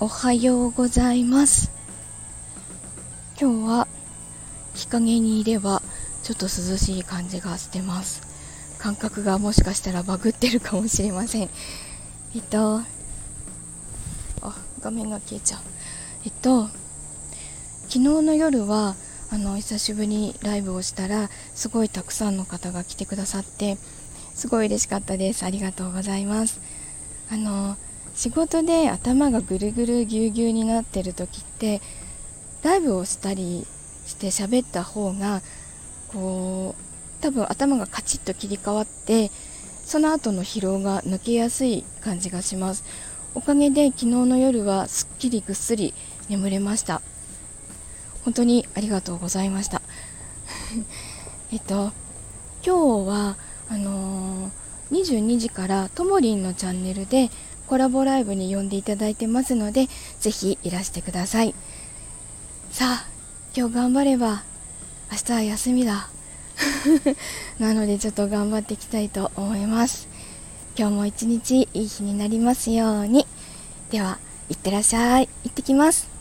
おはようございます。今日は日陰にいればちょっと涼しい感じがしてます。感覚がもしかしたらバグってるかもしれません。えっとあ画面が消えちゃう。えっと昨日の夜はあの久しぶりにライブをしたらすごいたくさんの方が来てくださってすごい嬉しかったです。ありがとうございます。あの仕事で頭がぐるぐるぎゅうぎゅうになってる時ってライブをしたりして喋った方がこう多分頭がカチッと切り替わってその後の疲労が抜けやすい感じがします。おかげで昨日の夜はすっきりぐっすり眠れました。本当にありがとうございました。えっと今日はあのー、22時からともりんのチャンネルでコラボライブに呼んでいただいてますのでぜひいらしてください。さあ今日頑張れば明日は休みだ。なのでちょっと頑張っていきたいと思います。今日も一日いい日になりますように。ではいってらっしゃい。行ってきます。